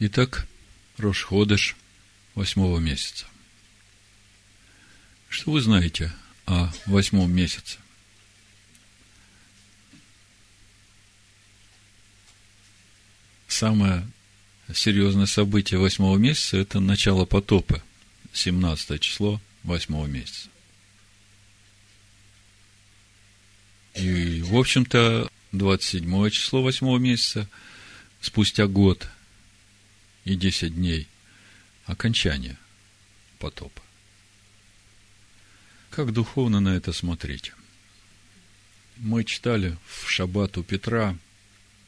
Итак, Рошходыш восьмого месяца. Что вы знаете о восьмом месяце? Самое серьезное событие восьмого месяца – это начало потопа, 17 число восьмого месяца. И, в общем-то, 27 число восьмого месяца, спустя год и 10 дней, окончание потопа. Как духовно на это смотреть? Мы читали в шаббат у Петра,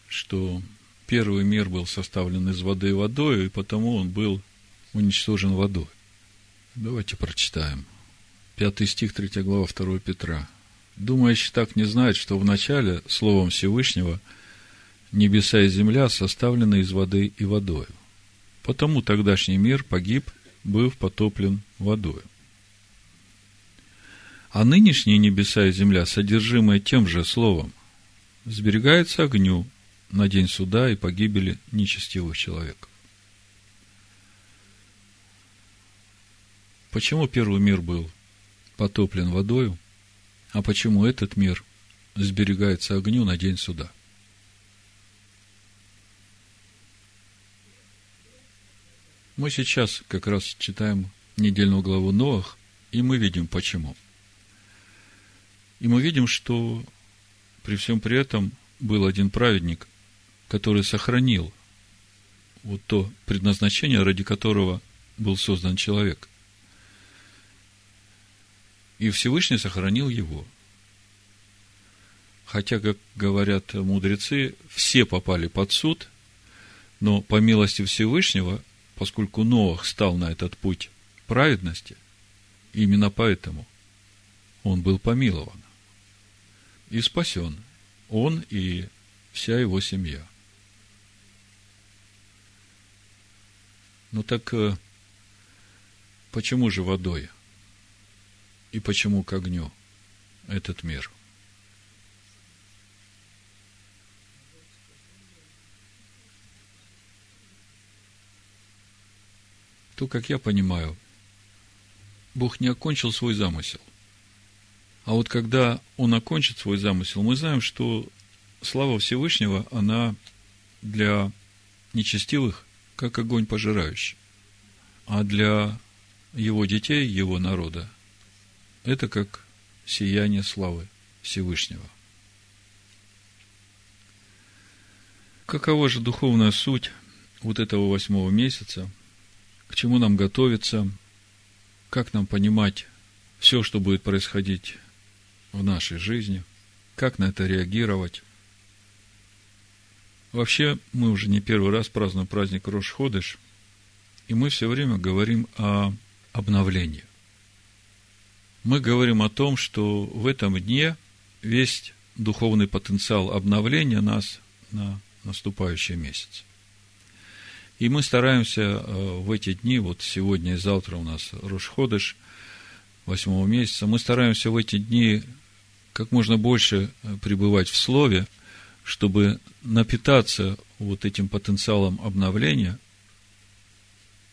что первый мир был составлен из воды и водой, и потому он был уничтожен водой. Давайте прочитаем. Пятый стих, третья глава, 2 Петра. Думающий так не знает, что в начале Словом Всевышнего небеса и земля составлены из воды и водою. Потому тогдашний мир погиб, быв потоплен водою. А нынешние небеса и земля, содержимые тем же словом, сберегаются огню, на день суда и погибели нечестивых человеков. Почему первый мир был потоплен водою, а почему этот мир сберегается огню на день суда? Мы сейчас как раз читаем недельную главу Новых, и мы видим почему. И мы видим, что при всем при этом был один праведник, который сохранил вот то предназначение, ради которого был создан человек. И Всевышний сохранил его. Хотя, как говорят мудрецы, все попали под суд, но по милости Всевышнего, поскольку Ноах стал на этот путь праведности, именно поэтому он был помилован и спасен. Он и вся его семья. Ну так э, почему же водой? И почему к огню этот мир? То, как я понимаю, Бог не окончил свой замысел. А вот когда Он окончит свой замысел, мы знаем, что слава Всевышнего, она для нечестивых как огонь пожирающий. А для его детей, его народа, это как сияние славы Всевышнего. Какова же духовная суть вот этого восьмого месяца? К чему нам готовиться? Как нам понимать все, что будет происходить в нашей жизни? Как на это реагировать? Вообще, мы уже не первый раз празднуем праздник Рош-Ходыш, и мы все время говорим о обновлении. Мы говорим о том, что в этом дне весь духовный потенциал обновления нас на наступающий месяц. И мы стараемся э, в эти дни, вот сегодня и завтра у нас Рошходыш, восьмого месяца, мы стараемся в эти дни как можно больше э, пребывать в Слове – чтобы напитаться вот этим потенциалом обновления,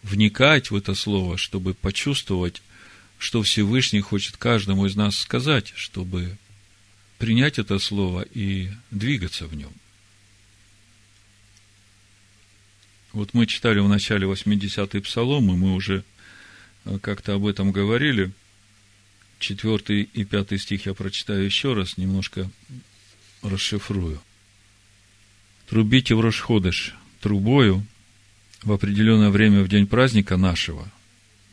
вникать в это слово, чтобы почувствовать, что Всевышний хочет каждому из нас сказать, чтобы принять это слово и двигаться в нем. Вот мы читали в начале 80-й псалом, и мы уже э, как-то об этом говорили. Четвертый и пятый стих я прочитаю еще раз, немножко расшифрую трубите в Рошходыш трубою в определенное время в день праздника нашего.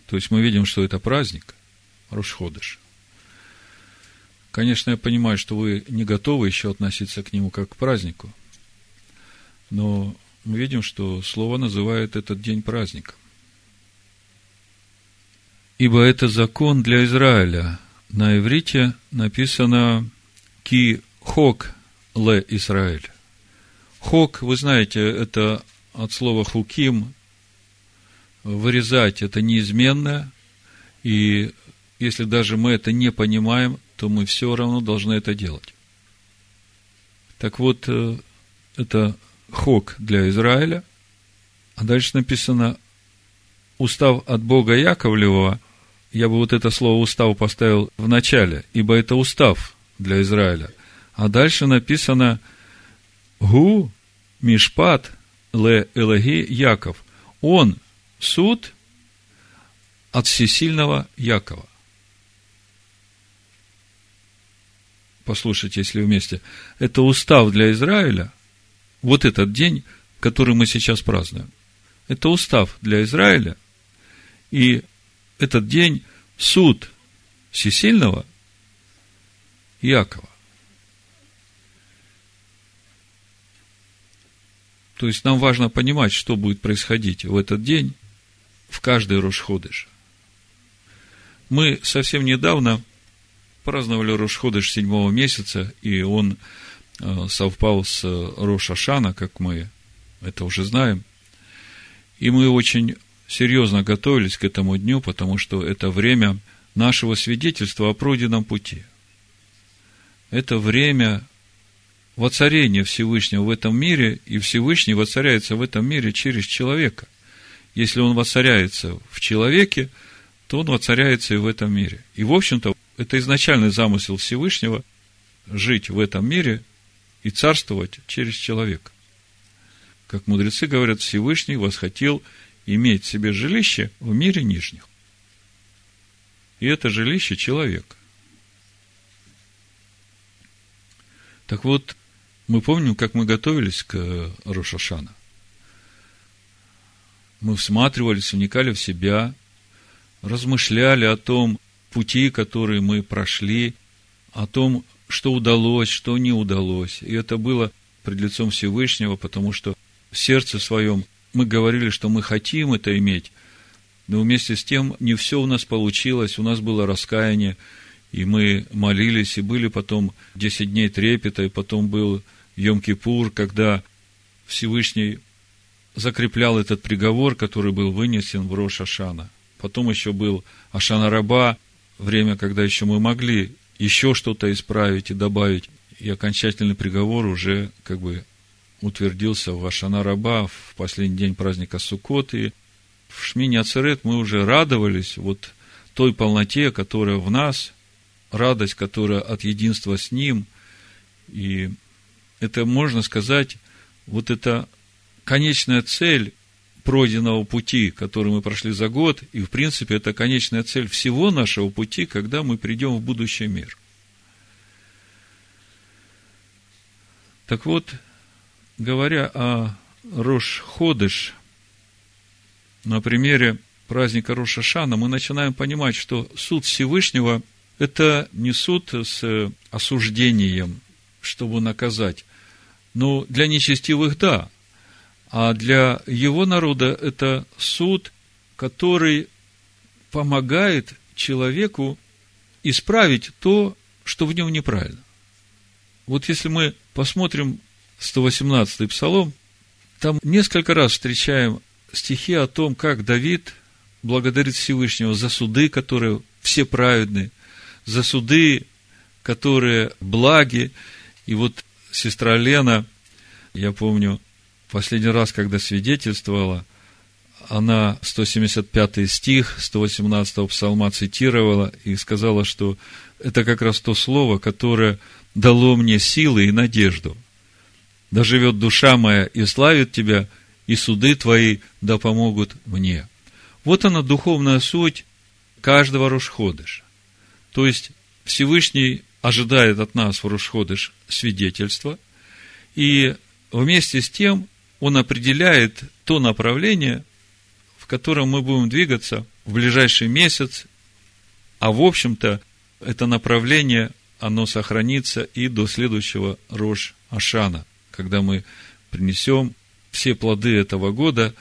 То есть мы видим, что это праздник, Рошходыш. Конечно, я понимаю, что вы не готовы еще относиться к нему как к празднику, но мы видим, что Слово называет этот день праздником. Ибо это закон для Израиля. На иврите написано «Ки хок ле Израиль». Хок, вы знаете, это от слова хуким, вырезать это неизменно, и если даже мы это не понимаем, то мы все равно должны это делать. Так вот, э, это хок для Израиля, А дальше написано устав от Бога Яковлевого, я бы вот это слово устав поставил в начале, ибо это устав для Израиля. А дальше написано Гу Мишпат Ле Элеги Яков. Он суд от всесильного Якова. Послушайте, если вместе. Это устав для Израиля, вот этот день, который мы сейчас празднуем. Это устав для Израиля, и этот день суд всесильного Якова. То есть нам важно понимать, что будет происходить в этот день, в каждый Рошходыш. Мы совсем недавно праздновали Рошходыш седьмого месяца, и он совпал с Рошашана, как мы это уже знаем. И мы очень серьезно готовились к этому дню, потому что это время нашего свидетельства о пройденном пути. Это время воцарения Всевышнего в этом мире, и Всевышний воцаряется в этом мире через человека. Если он воцаряется в человеке, то он воцаряется и в этом мире. И, в общем-то, это изначальный замысел Всевышнего – жить в этом мире и царствовать через человека. Как мудрецы говорят, Всевышний восхотел – иметь себе жилище в мире нижних. И это жилище человека. Так вот, мы помним, как мы готовились к Рошашана. Мы всматривались, вникали в себя, размышляли о том пути, которые мы прошли, о том, что удалось, что не удалось. И это было пред лицом Всевышнего, потому что в сердце своем мы говорили, что мы хотим это иметь, но вместе с тем не все у нас получилось, у нас было раскаяние, и мы молились, и были потом 10 дней трепета, и потом был Йом-Кипур, когда Всевышний закреплял этот приговор, который был вынесен в Рош Ашана. Потом еще был Ашана Раба, время, когда еще мы могли еще что-то исправить и добавить, и окончательный приговор уже как бы утвердился в Ашана Раба в последний день праздника Суккот, и в Шмине Ацерет мы уже радовались вот той полноте, которая в нас, радость, которая от единства с Ним, и это, можно сказать, вот это конечная цель пройденного пути, который мы прошли за год, и, в принципе, это конечная цель всего нашего пути, когда мы придем в будущий мир. Так вот, говоря о Рош-Ходыш, на примере праздника Рошашана, мы начинаем понимать, что суд Всевышнего – это не суд с осуждением, чтобы наказать. Но для нечестивых – да. А для его народа это суд, который помогает человеку исправить то, что в нем неправильно. Вот если мы посмотрим 118-й псалом, там несколько раз встречаем стихи о том, как Давид благодарит Всевышнего за суды, которые все праведны, за суды, которые благи. И вот сестра Лена, я помню, последний раз, когда свидетельствовала, она 175 стих 118 псалма цитировала и сказала, что это как раз то слово, которое дало мне силы и надежду да живет душа моя и славит тебя, и суды твои да помогут мне. Вот она духовная суть каждого Рушходыша. То есть Всевышний ожидает от нас в Рушходыш свидетельства, и вместе с тем он определяет то направление, в котором мы будем двигаться в ближайший месяц, а в общем-то это направление, оно сохранится и до следующего Рош Ашана – когда мы принесем все плоды этого года,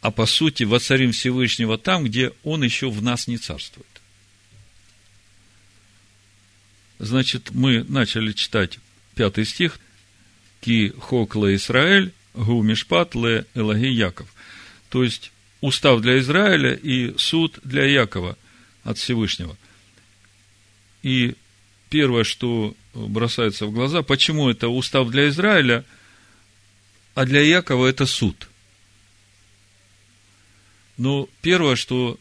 а по сути воцарим Всевышнего там, где Он еще в нас не царствует. Значит, мы начали читать пятый стих. Ки хок ле Исраэль, гу мишпат ле Элаги Яков. То есть, устав для Израиля и суд для Якова от Всевышнего. И первое, что бросается в глаза, почему это устав для Израиля, а для Якова это суд. Но первое, что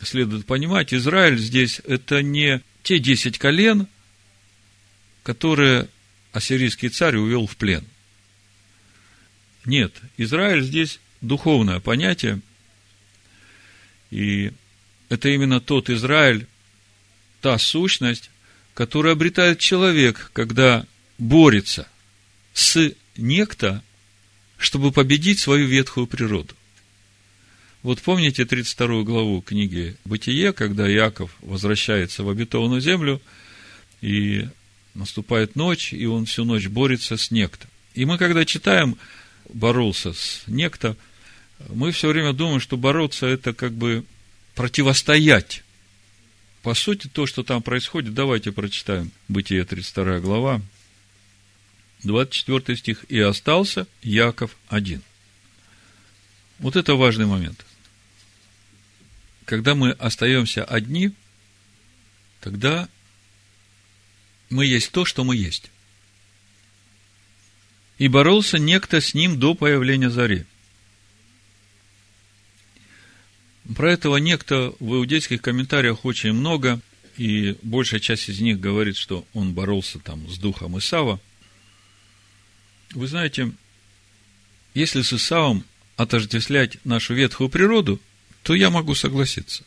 следует понимать, Израиль здесь это не те десять колен, которые ассирийский царь увел в плен. Нет, Израиль здесь духовное понятие, и это именно тот Израиль, та сущность, которую обретает человек, когда борется с некто, чтобы победить свою ветхую природу. Вот помните 32 главу книги «Бытие», когда Иаков возвращается в обетованную землю, и наступает ночь, и он всю ночь борется с некто. И мы, когда читаем «боролся с некто», мы все время думаем, что бороться – это как бы противостоять. По сути, то, что там происходит, давайте прочитаем. Бытие 32 глава, 24 стих. «И остался Яков один». Вот это важный момент. Когда мы остаемся одни, тогда мы есть то, что мы есть. И боролся некто с ним до появления зари. Про этого некто в иудейских комментариях очень много, и большая часть из них говорит, что он боролся там с духом Исава. Вы знаете, если с Исавом отождествлять нашу ветхую природу, то я могу согласиться.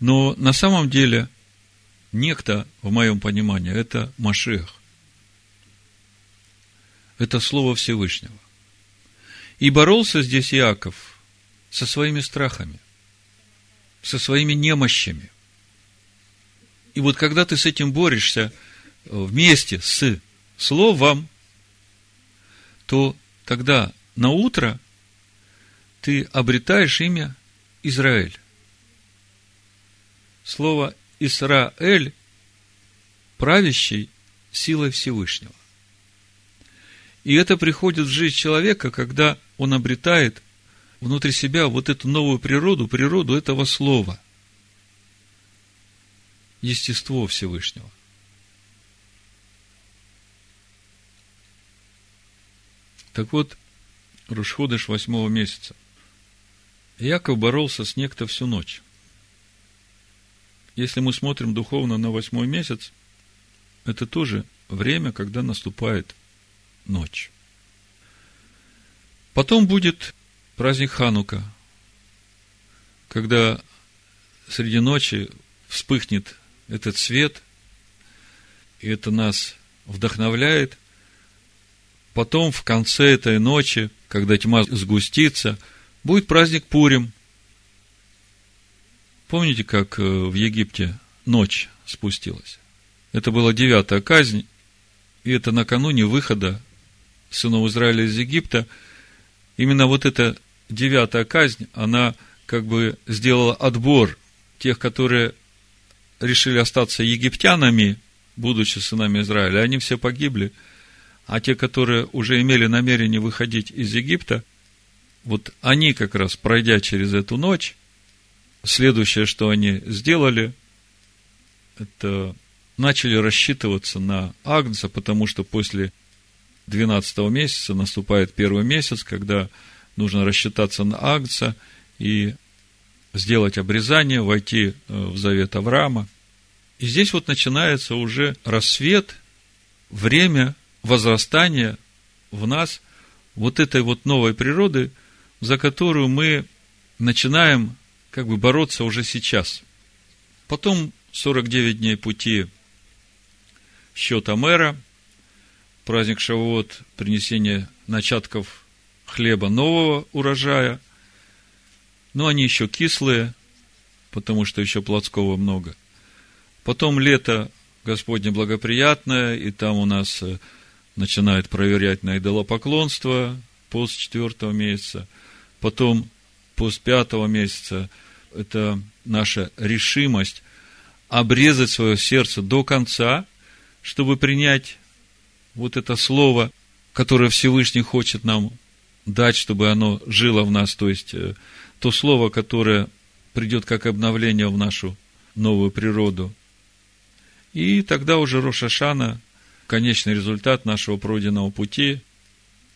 Но на самом деле некто, в моем понимании, это Машех. Это Слово Всевышнего. И боролся здесь Иаков со своими страхами, со своими немощами. И вот когда ты с этим борешься вместе с Словом, то тогда на утро ты обретаешь имя Израиль. Слово Исраэль правящий силой Всевышнего. И это приходит в жизнь человека, когда он обретает внутри себя вот эту новую природу, природу этого слова. Естество Всевышнего. Так вот, Рушходыш восьмого месяца. Яков боролся с некто всю ночь. Если мы смотрим духовно на восьмой месяц, это тоже время, когда наступает ночь. Потом будет праздник Ханука, когда среди ночи вспыхнет этот свет, и это нас вдохновляет. Потом в конце этой ночи, когда тьма сгустится, будет праздник Пурим. Помните, как э, в Египте ночь спустилась? Это была девятая казнь, и это накануне выхода сынов Израиля из Египта. Именно вот эта девятая казнь, она как бы сделала отбор тех, которые решили остаться египтянами, будучи сынами Израиля, они все погибли. А те, которые уже имели намерение выходить из Египта, вот они как раз, пройдя через эту ночь, следующее, что они сделали, это начали рассчитываться на Агнца, потому что после 12 месяца наступает первый месяц, когда нужно рассчитаться на Агнца и сделать обрезание, войти э, в завет Авраама. И здесь вот начинается уже рассвет, время возрастания в нас вот этой вот новой природы, за которую мы начинаем как бы бороться уже сейчас. Потом 49 дней пути счета мэра, праздник Шавуот, принесение начатков хлеба нового урожая, но они еще кислые, потому что еще плотского много. Потом лето Господне благоприятное, и там у нас э, начинает проверять на идолопоклонство пост четвертого месяца. Потом пост пятого месяца – это наша решимость обрезать свое сердце до конца, чтобы принять вот это слово, которое Всевышний хочет нам дать, чтобы оно жило в нас, то есть э, то слово, которое придет как обновление в нашу новую природу. И тогда уже Рошашана, конечный результат нашего пройденного пути,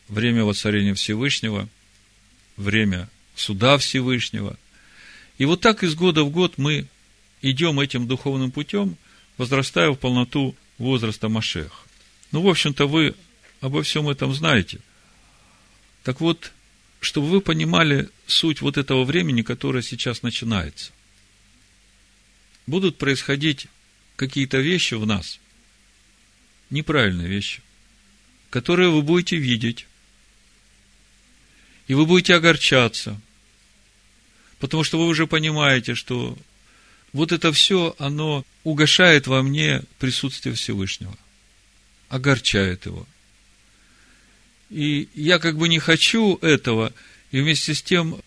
время воцарения Всевышнего, время суда Всевышнего. И вот так из года в год мы идем этим духовным путем, возрастая в полноту возраста Машеха. Ну, в общем-то, вы обо всем этом знаете. Так вот, чтобы вы понимали суть вот этого времени, которое сейчас начинается. Будут происходить какие-то вещи в нас, неправильные вещи, которые вы будете видеть, и вы будете огорчаться, потому что вы уже понимаете, что вот это все, оно угошает во мне присутствие Всевышнего, огорчает его. И я как бы не хочу этого, и вместе с тем,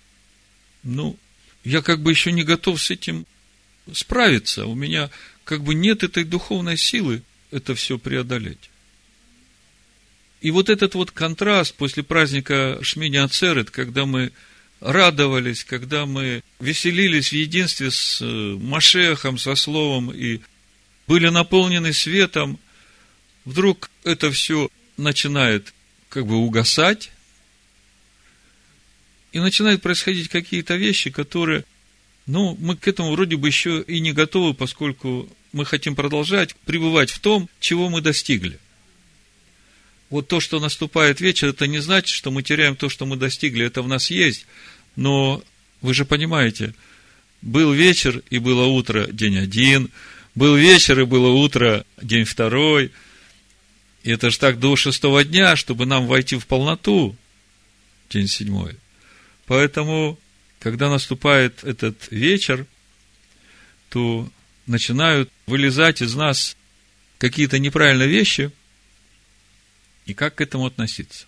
ну, я как бы еще не готов с этим справиться. У меня как бы нет этой духовной силы это все преодолеть. И вот этот вот контраст после праздника Шмини Ацерет, когда мы радовались, когда мы веселились в единстве с э, Машехом, со Словом и были наполнены светом, вдруг это все начинает как бы угасать, и начинают происходить какие-то вещи, которые, ну, мы к этому вроде бы еще и не готовы, поскольку мы хотим продолжать пребывать в том, чего мы достигли вот то, что наступает вечер, это не значит, что мы теряем то, что мы достигли, это в нас есть. Но вы же понимаете, был вечер и было утро, день один, был вечер и было утро, день второй. И это же так до шестого дня, чтобы нам войти в полноту, день седьмой. Поэтому, когда наступает этот вечер, то начинают вылезать из нас какие-то неправильные вещи – и как к этому относиться?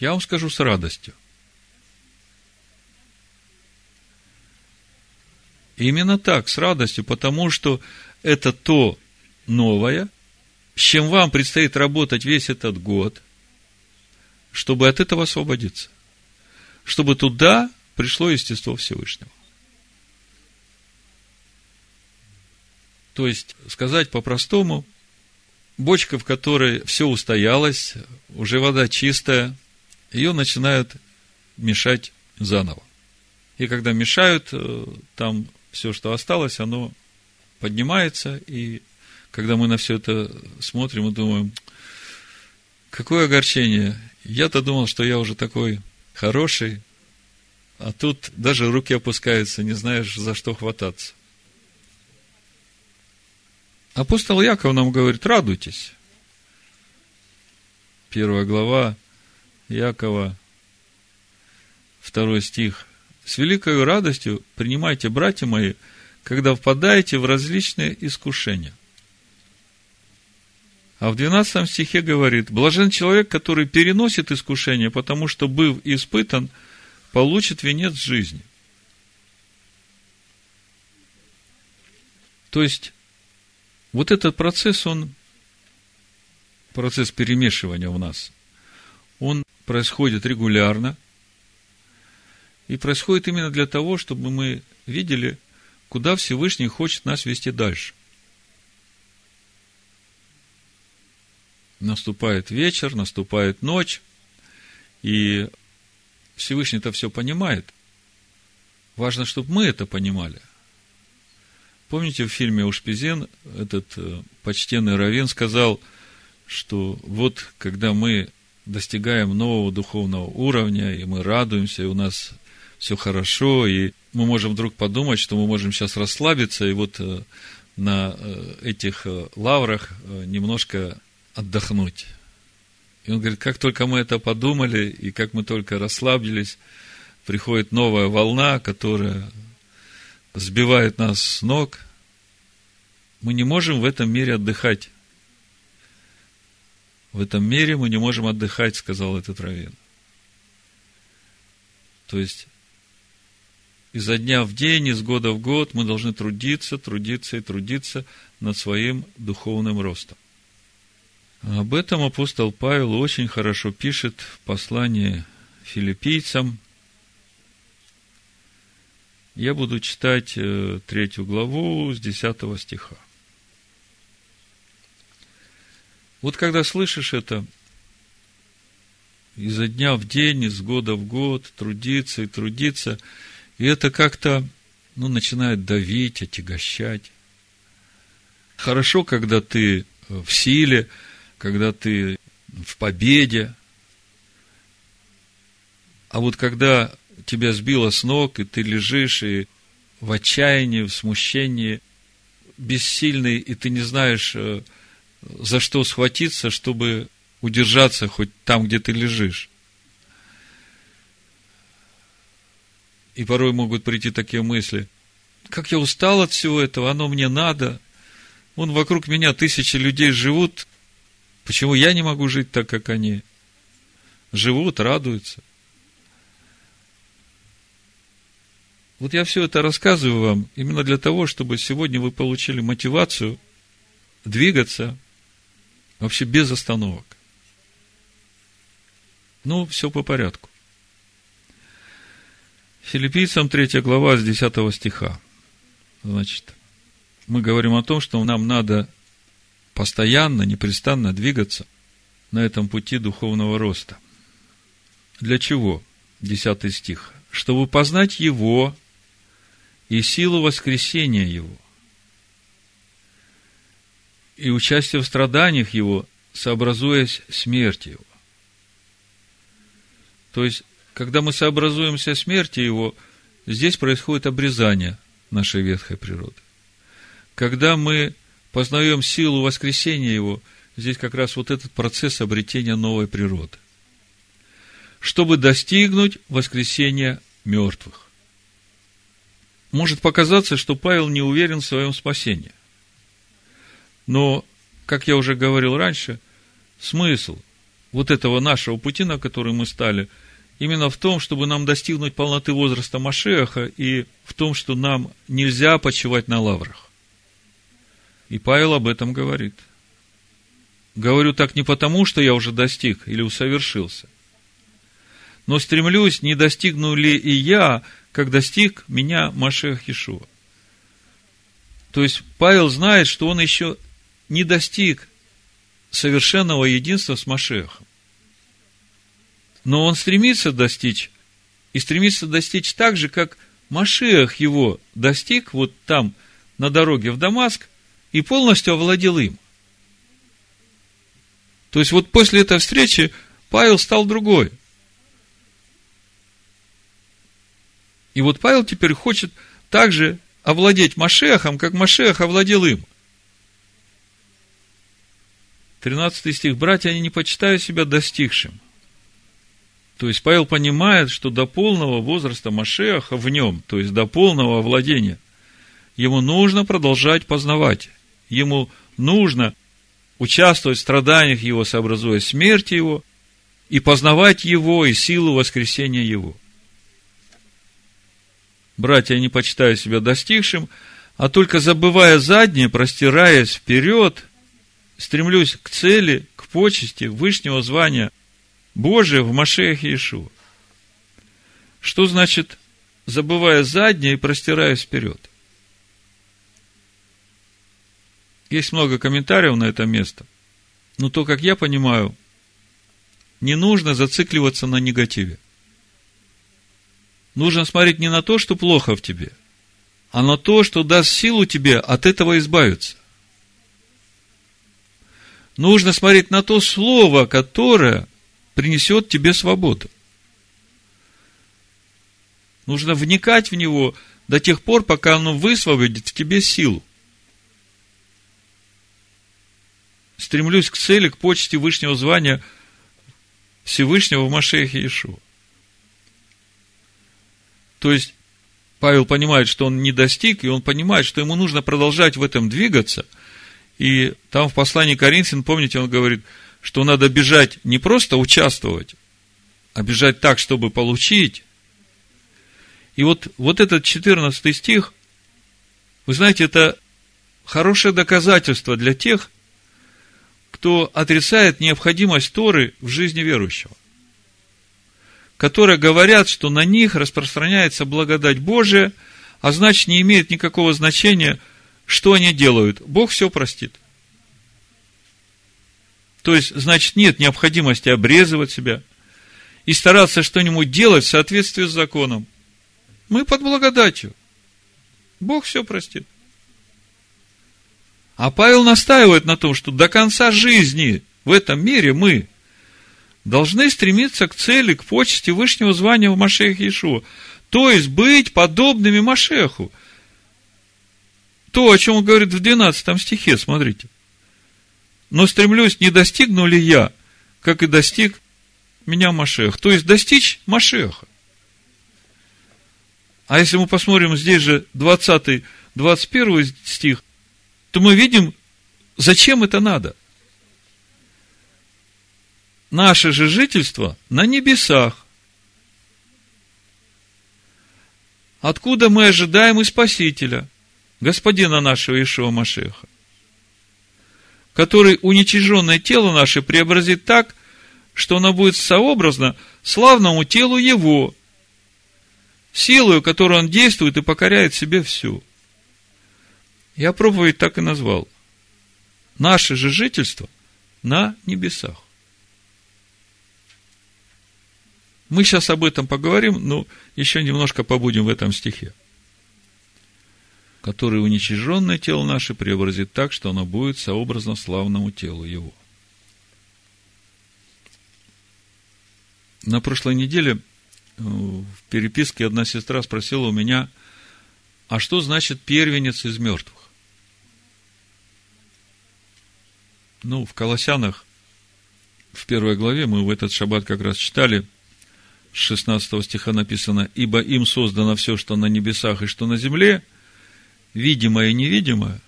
Я вам скажу с радостью. Именно так, с радостью, потому что это то новое, с чем вам предстоит работать весь этот год, чтобы от этого освободиться. Чтобы туда пришло естество Всевышнего. То есть, сказать по-простому – бочка, в которой все устоялось, уже вода чистая, ее начинают мешать заново. И когда мешают, э, там все, что осталось, оно поднимается, и когда мы на все это смотрим и думаем, какое огорчение. Я-то думал, что я уже такой хороший, а тут даже руки опускаются, не знаешь, за что хвататься. Апостол Яков нам говорит, радуйтесь. Первая глава Якова, второй стих. С великой радостью принимайте, братья мои, когда впадаете в различные искушения. А в 12 стихе говорит, блажен человек, который переносит искушение, потому что, быв испытан, получит венец жизни. То есть, вот этот процесс, он, процесс перемешивания у нас, он происходит регулярно, и происходит именно для того, чтобы мы видели, куда Всевышний хочет нас вести дальше. Наступает вечер, наступает ночь, и Всевышний это все понимает. Важно, чтобы мы это понимали – Помните, в фильме «Ушпизен» этот э, почтенный Равен сказал, что вот когда мы достигаем нового духовного уровня, и мы радуемся, и у нас все хорошо, и мы можем вдруг подумать, что мы можем сейчас расслабиться, и вот э, на э, этих лаврах немножко отдохнуть. И он говорит, как только мы это подумали, и как мы только расслабились, приходит новая волна, которая сбивает нас с ног, мы не можем в этом мире отдыхать. В этом мире мы не можем отдыхать, сказал этот раввин. То есть, изо дня в день, из года в год мы должны трудиться, трудиться и трудиться над своим духовным ростом. Об этом апостол Павел очень хорошо пишет в послании филиппийцам, я буду читать э, третью главу с десятого стиха. Вот когда слышишь это, изо дня в день, из года в год, трудиться и трудиться. И это как-то, ну, начинает давить, отягощать. Хорошо, когда ты в силе, когда ты в победе. А вот когда тебя сбило с ног, и ты лежишь, и в отчаянии, в смущении, бессильный, и ты не знаешь, э, за что схватиться, чтобы удержаться хоть там, где ты лежишь. И порой могут прийти такие мысли. Как я устал от всего этого, оно мне надо. Вон вокруг меня тысячи людей живут. Почему я не могу жить так, как они? Живут, радуются. Вот я все это рассказываю вам именно для того, чтобы сегодня вы получили мотивацию двигаться вообще без остановок. Ну, все по порядку. Филиппийцам 3 глава с 10 стиха. Значит, мы говорим о том, что нам надо постоянно, непрестанно двигаться на этом пути духовного роста. Для чего? 10 стих. Чтобы познать Его и силу воскресения Его, и участие в страданиях Его, сообразуясь смерти Его. То есть, когда мы сообразуемся смерти Его, здесь происходит обрезание нашей ветхой природы. Когда мы познаем силу воскресения Его, здесь как раз вот этот процесс обретения новой природы. Чтобы достигнуть воскресения мертвых может показаться, что Павел не уверен в своем спасении. Но, как я уже говорил раньше, смысл вот этого нашего пути, на который мы стали, именно в том, чтобы нам достигнуть полноты возраста Машеха и в том, что нам нельзя почивать на лаврах. И Павел об этом говорит. Говорю так не потому, что я уже достиг или усовершился, но стремлюсь, не достигну ли и я, как достиг меня Машех Ишуа. То есть Павел знает, что он еще не достиг совершенного единства с Машехом. Но он стремится достичь, и стремится достичь так же, как Машех его достиг вот там, на дороге в Дамаск, и полностью овладел им. То есть, вот после этой встречи Павел стал другой – И вот Павел теперь хочет также овладеть Машехом, как Машех овладел им. 13 стих. «Братья, они не почитают себя достигшим». То есть, Павел понимает, что до полного возраста Машеха в нем, то есть до полного овладения, ему нужно продолжать познавать. Ему нужно участвовать в страданиях его, сообразуя смерти его, и познавать его и силу воскресения его – братья, не почитаю себя достигшим, а только забывая заднее, простираясь вперед, стремлюсь к цели, к почести, вышнего звания Божия в Машеях Иешуа. Что значит, забывая заднее и простираясь вперед? Есть много комментариев на это место. Но то, как я понимаю, не нужно зацикливаться на негативе нужно смотреть не на то, что плохо в тебе, а на то, что даст силу тебе от этого избавиться. Нужно смотреть на то слово, которое принесет тебе свободу. Нужно вникать в него до тех пор, пока оно высвободит в тебе силу. Стремлюсь к цели, к почте вышнего звания Всевышнего в Машехе Иешуа. То есть, Павел понимает, что он не достиг, и он понимает, что ему нужно продолжать в этом двигаться. И там в послании Коринфян, помните, он говорит, что надо бежать не просто участвовать, а бежать так, чтобы получить. И вот, вот этот 14 стих, вы знаете, это хорошее доказательство для тех, кто отрицает необходимость Торы в жизни верующего которые говорят, что на них распространяется благодать Божия, а значит, не имеет никакого значения, что они делают. Бог все простит. То есть, значит, нет необходимости обрезывать себя, и стараться что-нибудь делать в соответствии с законом. Мы под благодатью. Бог все простит. А Павел настаивает на том, что до конца жизни в этом мире мы должны стремиться к цели, к почести высшего звания в Машех Иешуа. То есть быть подобными Машеху. То, о чем он говорит в 12 стихе, смотрите. Но стремлюсь, не достигну ли я, как и достиг меня Машех. То есть достичь Машеха. А если мы посмотрим здесь же 20, 21 стих, то мы видим, зачем это надо. Наше же жительство на небесах. Откуда мы ожидаем и Спасителя, Господина нашего Ишуа Машеха, который уничиженное тело наше преобразит так, что оно будет сообразно славному телу Его, силою, которую Он действует и покоряет себе все. Я проповедь так и назвал. Наше же жительство на небесах. Мы сейчас об этом поговорим, но еще немножко побудем в этом стихе. Который уничиженное тело наше преобразит так, что оно будет сообразно славному телу его. На прошлой неделе э, в переписке одна сестра спросила у меня, а что значит первенец из мертвых? Ну, в Колоссянах, в первой главе, мы в этот шаббат как раз читали – 16 стиха написано, «Ибо им создано все, что на небесах и что на земле, видимое и невидимое,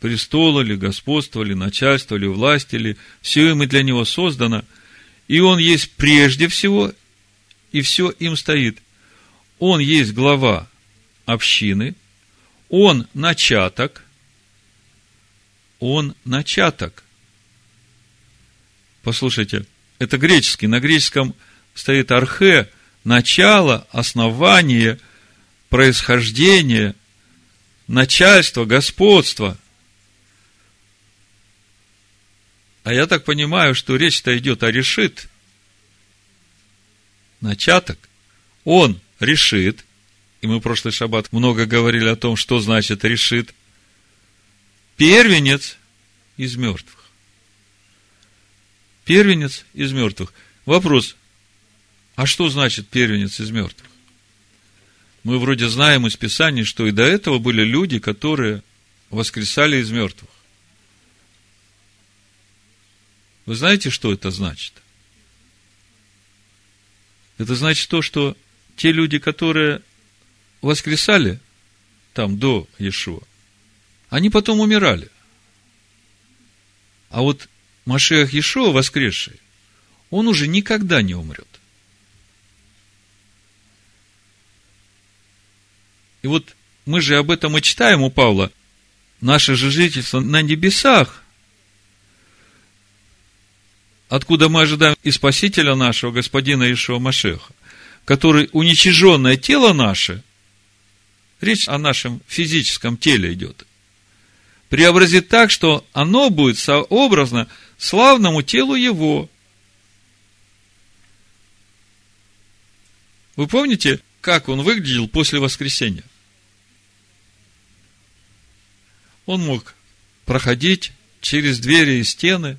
престолы ли, господство ли, начальство ли, власти ли, все им и для него создано, и он есть прежде всего, и все им стоит. Он есть глава общины, он начаток, он начаток. Послушайте, это греческий, на греческом – стоит архе, начало, основание, происхождение, начальство, господство. А я так понимаю, что речь-то идет о решит. Начаток. Он решит. И мы в прошлый шаббат много говорили о том, что значит решит. Первенец из мертвых. Первенец из мертвых. Вопрос, а что значит первенец из мертвых? Мы вроде знаем из Писаний, что и до этого были люди, которые воскресали из мертвых. Вы знаете, что это значит? Это значит то, что те люди, которые воскресали там до Иешуа, они потом умирали. А вот Машех Иешуа воскресший, он уже никогда не умрет. И вот мы же об этом и читаем у Павла. Наше же жительство на небесах, откуда мы ожидаем и Спасителя нашего, Господина Ишуа Машеха, который уничиженное тело наше, речь о нашем физическом теле идет, преобразит так, что оно будет сообразно славному телу его. Вы помните, как он выглядел после воскресения? Он мог проходить через двери и стены.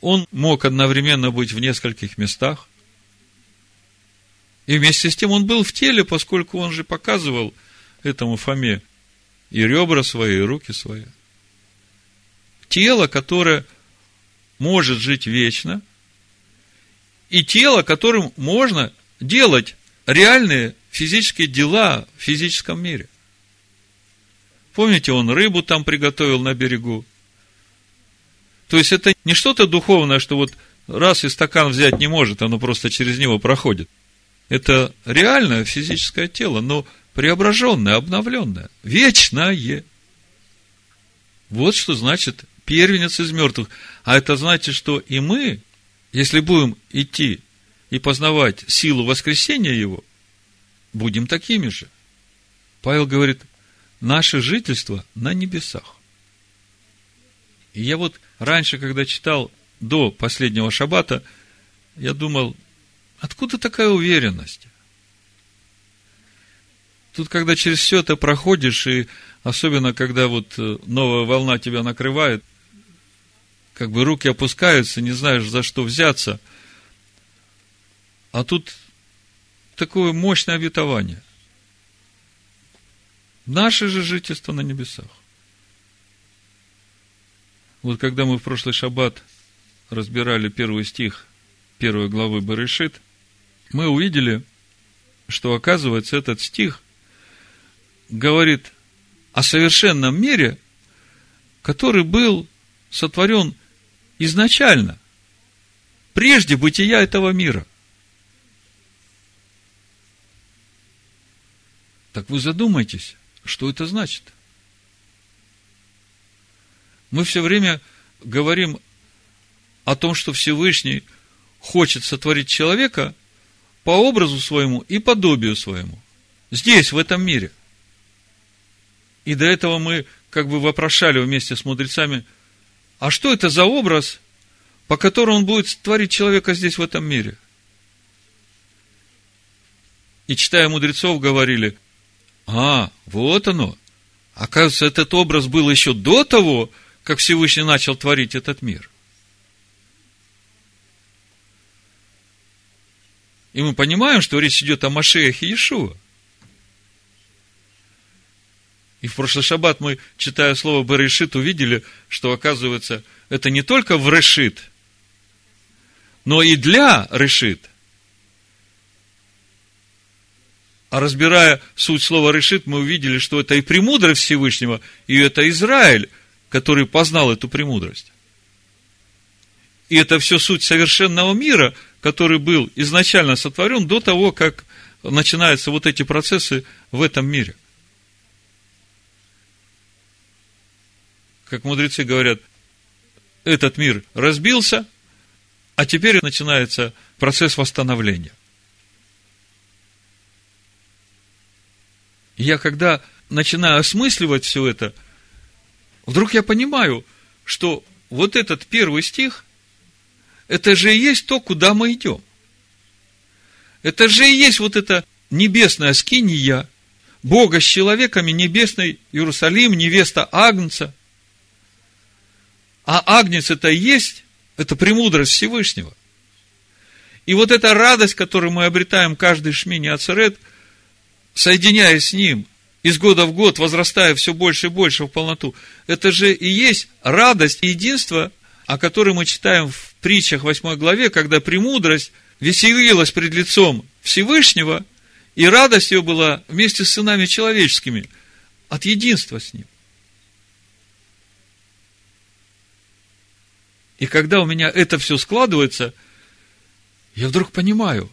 Он мог одновременно быть в нескольких местах. И вместе с тем он был в теле, поскольку он же показывал этому Фоме и ребра свои, и руки свои. Тело, которое может жить вечно, и тело, которым можно делать реальные физические дела в физическом мире – Помните, он рыбу там приготовил на берегу. То есть это не что-то духовное, что вот раз и стакан взять не может, оно просто через него проходит. Это реальное физическое тело, но преображенное, обновленное, вечное. Вот что значит первенец из мертвых. А это значит, что и мы, если будем идти и познавать силу воскресения Его, будем такими же. Павел говорит, наше жительство на небесах. И я вот раньше, когда читал до последнего шаббата, я думал, Откуда такая уверенность? Тут, когда через все это проходишь, и особенно, когда вот э, новая волна тебя накрывает, как бы руки опускаются, не знаешь, за что взяться. А тут такое мощное обетование. Наше же жительство на небесах. Вот когда мы в прошлый шаббат разбирали первый стих первой главы Барышит, мы увидели, что, оказывается, этот стих говорит о совершенном мире, который был сотворен изначально, прежде бытия этого мира. Так вы задумайтесь, что это значит. Мы все время говорим о том, что Всевышний хочет сотворить человека по образу своему и подобию своему. Здесь, в этом мире. И до этого мы как бы вопрошали вместе с мудрецами – а что это за образ, по которому он будет творить человека здесь, в этом мире? И читая мудрецов, говорили, а, вот оно. Оказывается, этот образ был еще до того, как Всевышний начал творить этот мир. И мы понимаем, что речь идет о Машеях и Иешуа. И в прошлый шаббат мы, читая слово Берешит, увидели, что, оказывается, это не только в Решит, но и для Решит. А разбирая суть слова Решит, мы увидели, что это и премудрость Всевышнего, и это Израиль, который познал эту премудрость. И это все суть совершенного мира, который был изначально сотворен до того, как начинаются вот эти процессы в этом мире – как мудрецы говорят, этот мир разбился, а теперь начинается процесс восстановления. Я когда начинаю осмысливать все это, вдруг я понимаю, что вот этот первый стих, это же и есть то, куда мы идем. Это же и есть вот эта небесная скиния, Бога с человеками, небесный Иерусалим, невеста Агнца. А Агнец это и есть, это премудрость Всевышнего. И вот эта радость, которую мы обретаем каждый шмини Ацерет, соединяясь с ним, из года в год, возрастая все больше и больше в полноту, это же и есть радость и единство, о которой мы читаем в притчах 8 главе, когда премудрость веселилась пред лицом Всевышнего, и радость ее была вместе с сынами человеческими от единства с ним. И когда у меня это все складывается, я вдруг понимаю,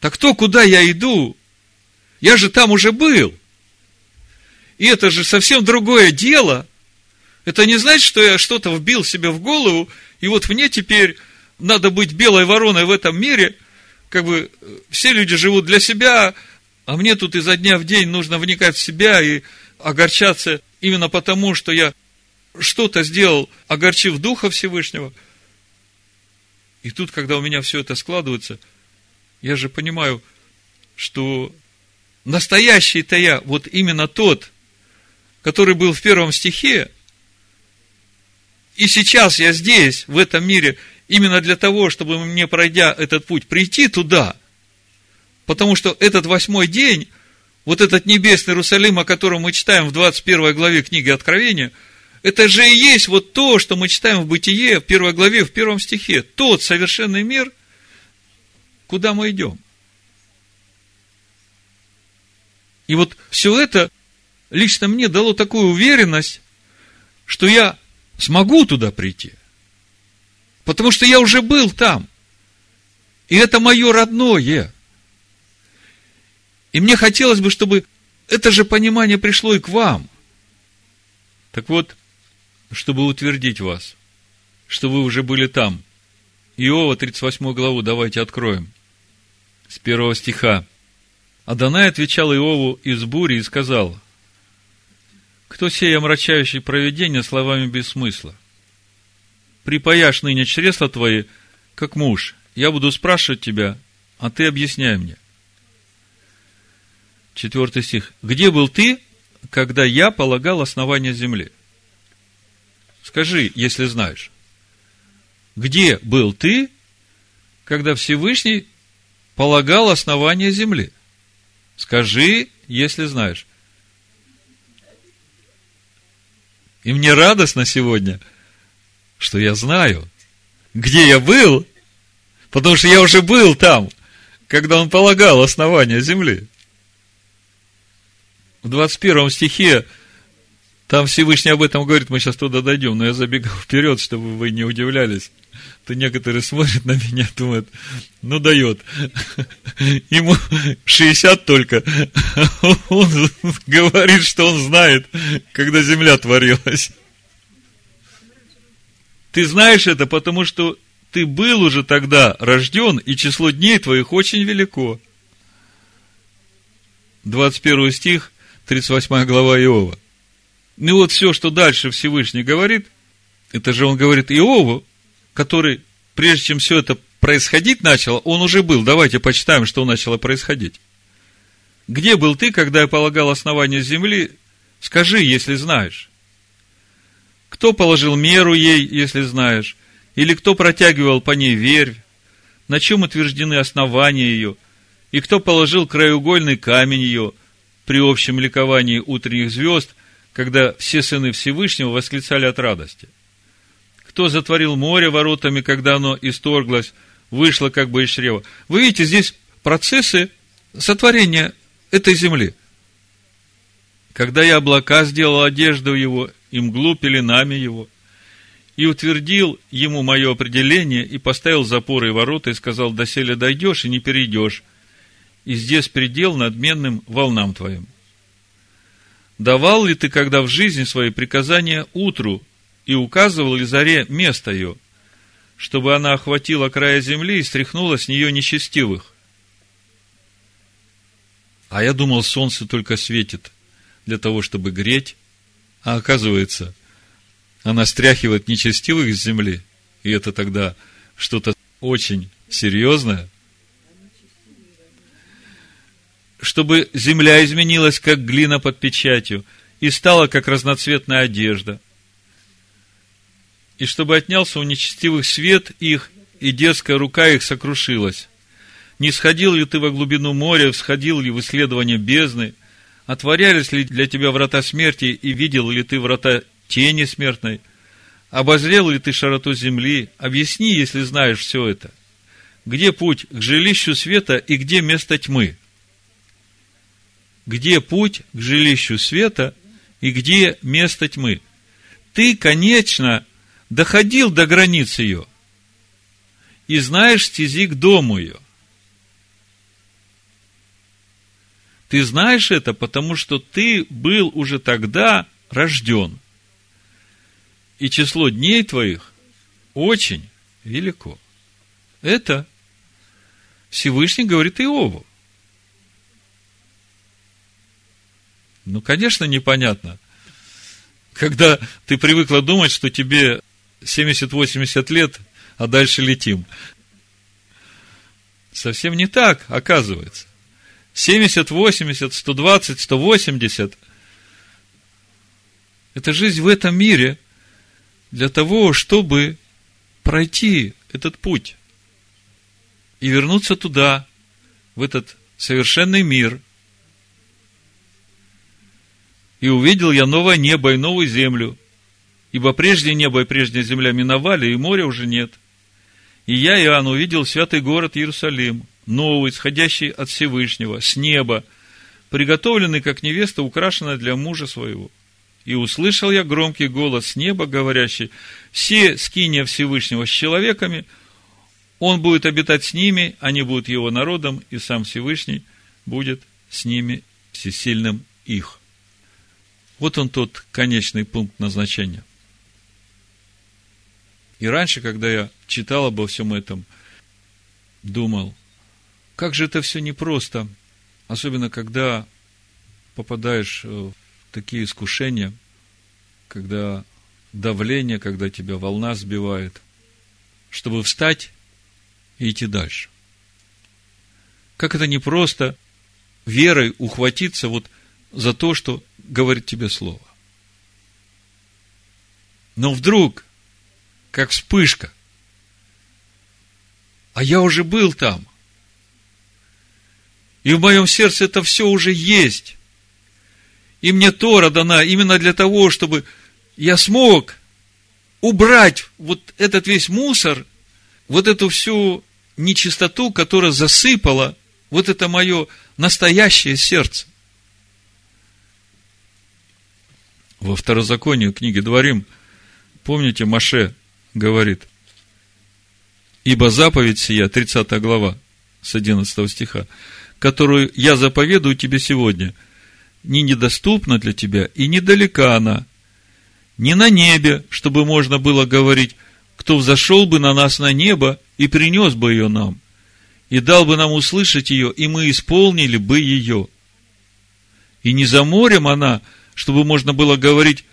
так то, куда я иду, я же там уже был. И это же совсем другое дело. Это не значит, что я что-то вбил себе в голову, и вот мне теперь надо быть белой вороной в этом мире, как бы все люди живут для себя, а мне тут изо дня в день нужно вникать в себя и огорчаться именно потому, что я что-то сделал, огорчив Духа Всевышнего. И тут, когда у меня все это складывается, я же понимаю, что настоящий-то я, вот именно тот, который был в первом стихе, и сейчас я здесь, в этом мире, именно для того, чтобы мне, пройдя этот путь, прийти туда, потому что этот восьмой день, вот этот небесный Иерусалим, о котором мы читаем в 21 главе книги Откровения – это же и есть вот то, что мы читаем в Бытие, в первой главе, в первом стихе. Тот совершенный мир, куда мы идем. И вот все это лично мне дало такую уверенность, что я смогу туда прийти. Потому что я уже был там. И это мое родное. И мне хотелось бы, чтобы это же понимание пришло и к вам. Так вот, чтобы утвердить вас, что вы уже были там. Иова, 38 главу, давайте откроем. С первого стиха. Адонай отвечал Иову из бури и сказал, «Кто сей омрачающий провидение словами без смысла? Припаяшь ныне чресла твои, как муж, я буду спрашивать тебя, а ты объясняй мне. Четвертый стих. Где был ты, когда я полагал основание земли? Скажи, если знаешь. Где был ты, когда Всевышний полагал основание земли? Скажи, если знаешь. И мне радостно сегодня, что я знаю, где я был, потому что я уже был там, когда он полагал основание земли. В 21 стихе там Всевышний об этом говорит, мы сейчас туда дойдем, но я забегал вперед, чтобы вы не удивлялись. То некоторые смотрят на меня, думают, ну дает. Ему 60 только. Он говорит, что он знает, когда земля творилась. Ты знаешь это, потому что ты был уже тогда рожден, и число дней твоих очень велико. 21 стих, 38 глава Иова. Ну вот все, что дальше Всевышний говорит, это же он говорит Иову, который, прежде чем все это происходить начало, он уже был. Давайте почитаем, что начало происходить. Где был ты, когда я полагал основание земли? Скажи, если знаешь. Кто положил меру ей, если знаешь? Или кто протягивал по ней верь? На чем утверждены основания ее? И кто положил краеугольный камень ее при общем ликовании утренних звезд – когда все сыны Всевышнего восклицали от радости. Кто затворил море воротами, когда оно исторглось, вышло как бы из чрева. Вы видите, здесь процессы сотворения этой земли. Когда я облака сделал одежду его, и мглу пеленами его, и утвердил ему мое определение, и поставил запоры и ворота, и сказал, доселе дойдешь и не перейдешь, и здесь предел надменным волнам твоим. Давал ли ты когда в жизни своей приказания утру и указывал ли заре место ее, чтобы она охватила края земли и стряхнула с нее нечестивых? А я думал, солнце только светит для того, чтобы греть, а оказывается, она стряхивает нечестивых с земли, и это тогда что-то очень серьезное – чтобы земля изменилась, как глина под печатью, и стала, как разноцветная одежда, и чтобы отнялся у нечестивых свет их, и детская рука их сокрушилась. Не сходил ли ты во глубину моря, всходил ли в исследование бездны, отворялись ли для тебя врата смерти, и видел ли ты врата тени смертной, обозрел ли ты широту земли, объясни, если знаешь все это. Где путь к жилищу света и где место тьмы? Где путь к жилищу света и где место тьмы. Ты, конечно, доходил до границ ее и знаешь стези к дому ее. Ты знаешь это, потому что ты был уже тогда рожден. И число дней твоих очень велико. Это Всевышний говорит Иову. Ну, конечно, непонятно. Когда ты привыкла думать, что тебе 70-80 лет, а дальше летим. Совсем не так, оказывается. 70, 80, 120, 180 – это жизнь в этом мире для того, чтобы пройти этот путь и вернуться туда, в этот совершенный мир – и увидел я новое небо и новую землю, ибо прежде небо и прежняя земля миновали, и моря уже нет. И я, Иоанн, увидел святый город Иерусалим, новый, сходящий от Всевышнего, с неба, приготовленный, как невеста, украшенная для мужа своего. И услышал я громкий голос с неба, говорящий, все скиния Всевышнего с человеками, он будет обитать с ними, они будут его народом, и сам Всевышний будет с ними всесильным их. Вот он тот конечный пункт назначения. И раньше, когда я читал обо всем этом, думал, как же это все непросто, особенно когда попадаешь в такие искушения, когда давление, когда тебя волна сбивает, чтобы встать и идти дальше. Как это непросто верой ухватиться вот за то, что говорит тебе Слово. Но вдруг, как вспышка, а я уже был там. И в моем сердце это все уже есть. И мне Тора дана именно для того, чтобы я смог убрать вот этот весь мусор, вот эту всю нечистоту, которая засыпала вот это мое настоящее сердце. Во второзаконии книги Дворим, помните, Маше говорит, ибо заповедь сия, 30 глава, с 11 стиха, которую я заповедую тебе сегодня, не недоступна для тебя и недалека она, не на небе, чтобы можно было говорить, кто взошел бы на нас на небо и принес бы ее нам, и дал бы нам услышать ее, и мы исполнили бы ее. И не за морем она, чтобы можно было говорить,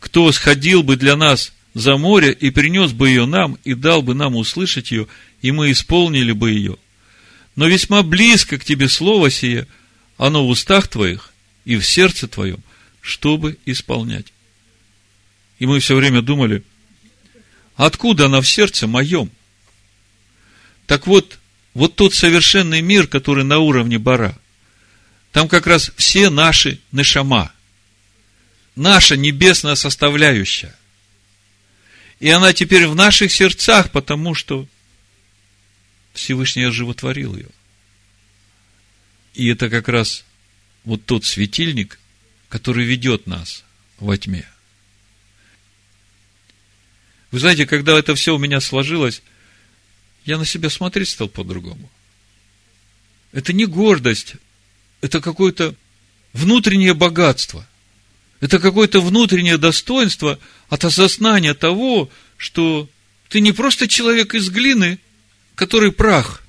кто сходил бы для нас за море и принес бы ее нам, и дал бы нам услышать ее, и мы исполнили бы ее – но весьма близко к тебе слово сие, оно в устах твоих и в сердце твоем, чтобы исполнять. И мы все время думали, откуда она в сердце моем? Так вот, вот тот совершенный мир, который на уровне бара, там как раз все наши нешама, наша небесная составляющая. И она теперь в наших сердцах, потому что Всевышний оживотворил ее. И это как раз вот тот светильник, который ведет нас во тьме. Вы знаете, когда это все у меня сложилось, я на себя смотреть стал по-другому. Это не гордость, это какое-то внутреннее богатство. Это какое-то внутреннее достоинство от осознания того, что ты не просто человек из глины – который прах.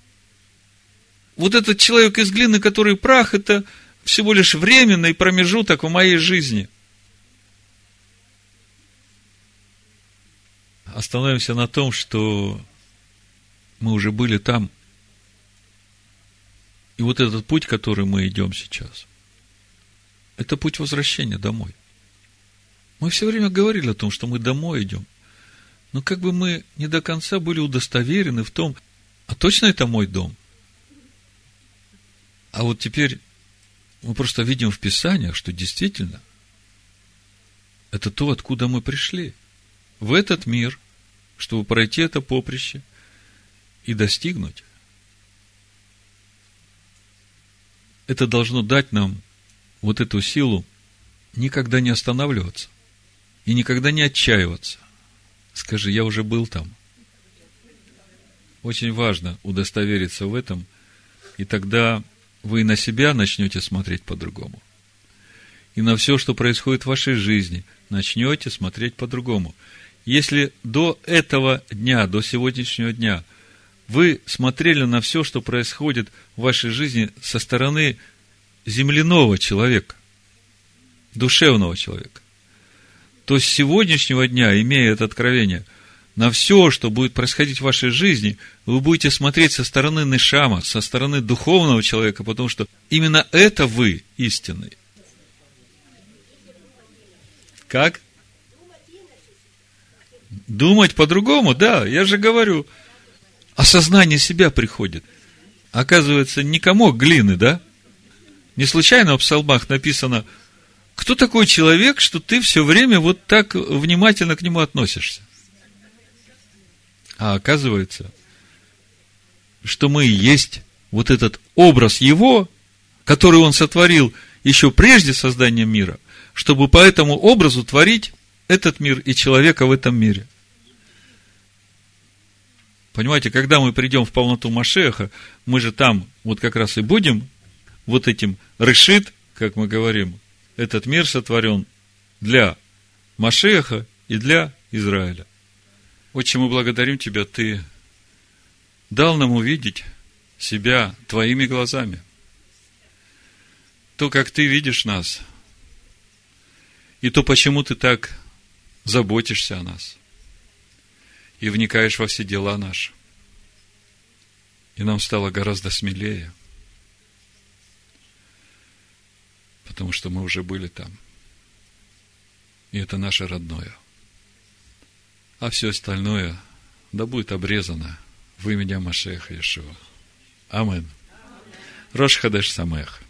Вот этот человек из глины, который прах, это всего лишь временный промежуток в моей жизни. Остановимся на том, что мы уже были там. И вот этот путь, который мы идем сейчас, это путь возвращения домой. Мы все время говорили о том, что мы домой идем. Но как бы мы не до конца были удостоверены в том, а точно это мой дом? А вот теперь мы просто видим в Писаниях, что действительно это то, откуда мы пришли. В этот мир, чтобы пройти это поприще и достигнуть. Это должно дать нам вот эту силу никогда не останавливаться и никогда не отчаиваться. Скажи, я уже был там – очень важно удостовериться в этом, и тогда вы на себя начнете смотреть по-другому. И на все, что происходит в вашей жизни, начнете смотреть по-другому. Если до этого дня, до сегодняшнего дня, вы смотрели на все, что происходит в вашей жизни со стороны земляного человека, душевного человека, то с сегодняшнего дня, имея это откровение – на все, что будет происходить в вашей жизни, вы будете смотреть со стороны Нишама, со стороны духовного человека, потому что именно это вы истинный. Как? Думать по-другому, да, я же говорю. Осознание себя приходит. Оказывается, не комок глины, да? Не случайно в псалмах написано, кто такой человек, что ты все время вот так внимательно к нему относишься? А оказывается, что мы и есть вот этот образ Его, который Он сотворил еще прежде создания мира, чтобы по этому образу творить этот мир и человека в этом мире. Понимаете, когда мы придем в полноту Машеха, мы же там вот как раз и будем вот этим решит, как мы говорим, этот мир сотворен для Машеха и для Израиля. Отче, мы благодарим Тебя, Ты дал нам увидеть себя Твоими глазами. То, как Ты видишь нас, и то, почему Ты так заботишься о нас и вникаешь во все дела наши. И нам стало гораздо смелее, потому что мы уже были там. И это наше родное. А все остальное, да будет обрезано в имя Машеха Иешуа. Амин. Рош Хадеш Самех.